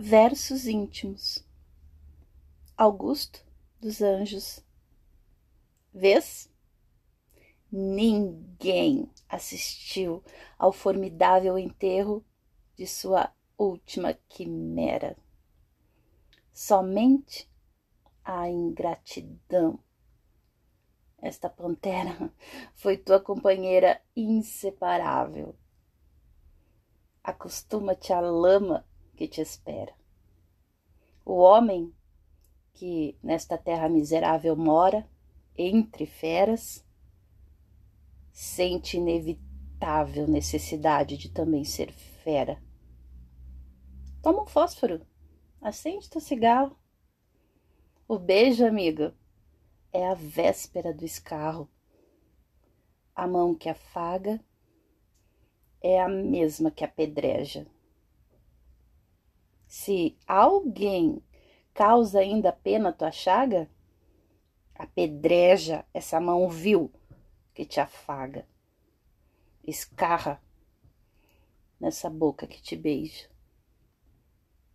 Versos íntimos. Augusto dos Anjos. Vês? Ninguém assistiu ao formidável enterro de sua última quimera. Somente a ingratidão. Esta pantera foi tua companheira inseparável. Acostuma-te à lama que te espera. O homem que nesta terra miserável mora, entre feras, sente inevitável necessidade de também ser fera. Toma um fósforo, acende teu cigarro. O beijo, amigo, é a véspera do escarro. A mão que afaga é a mesma que apedreja. Se alguém causa ainda pena tua chaga, apedreja essa mão vil que te afaga, escarra nessa boca que te beija.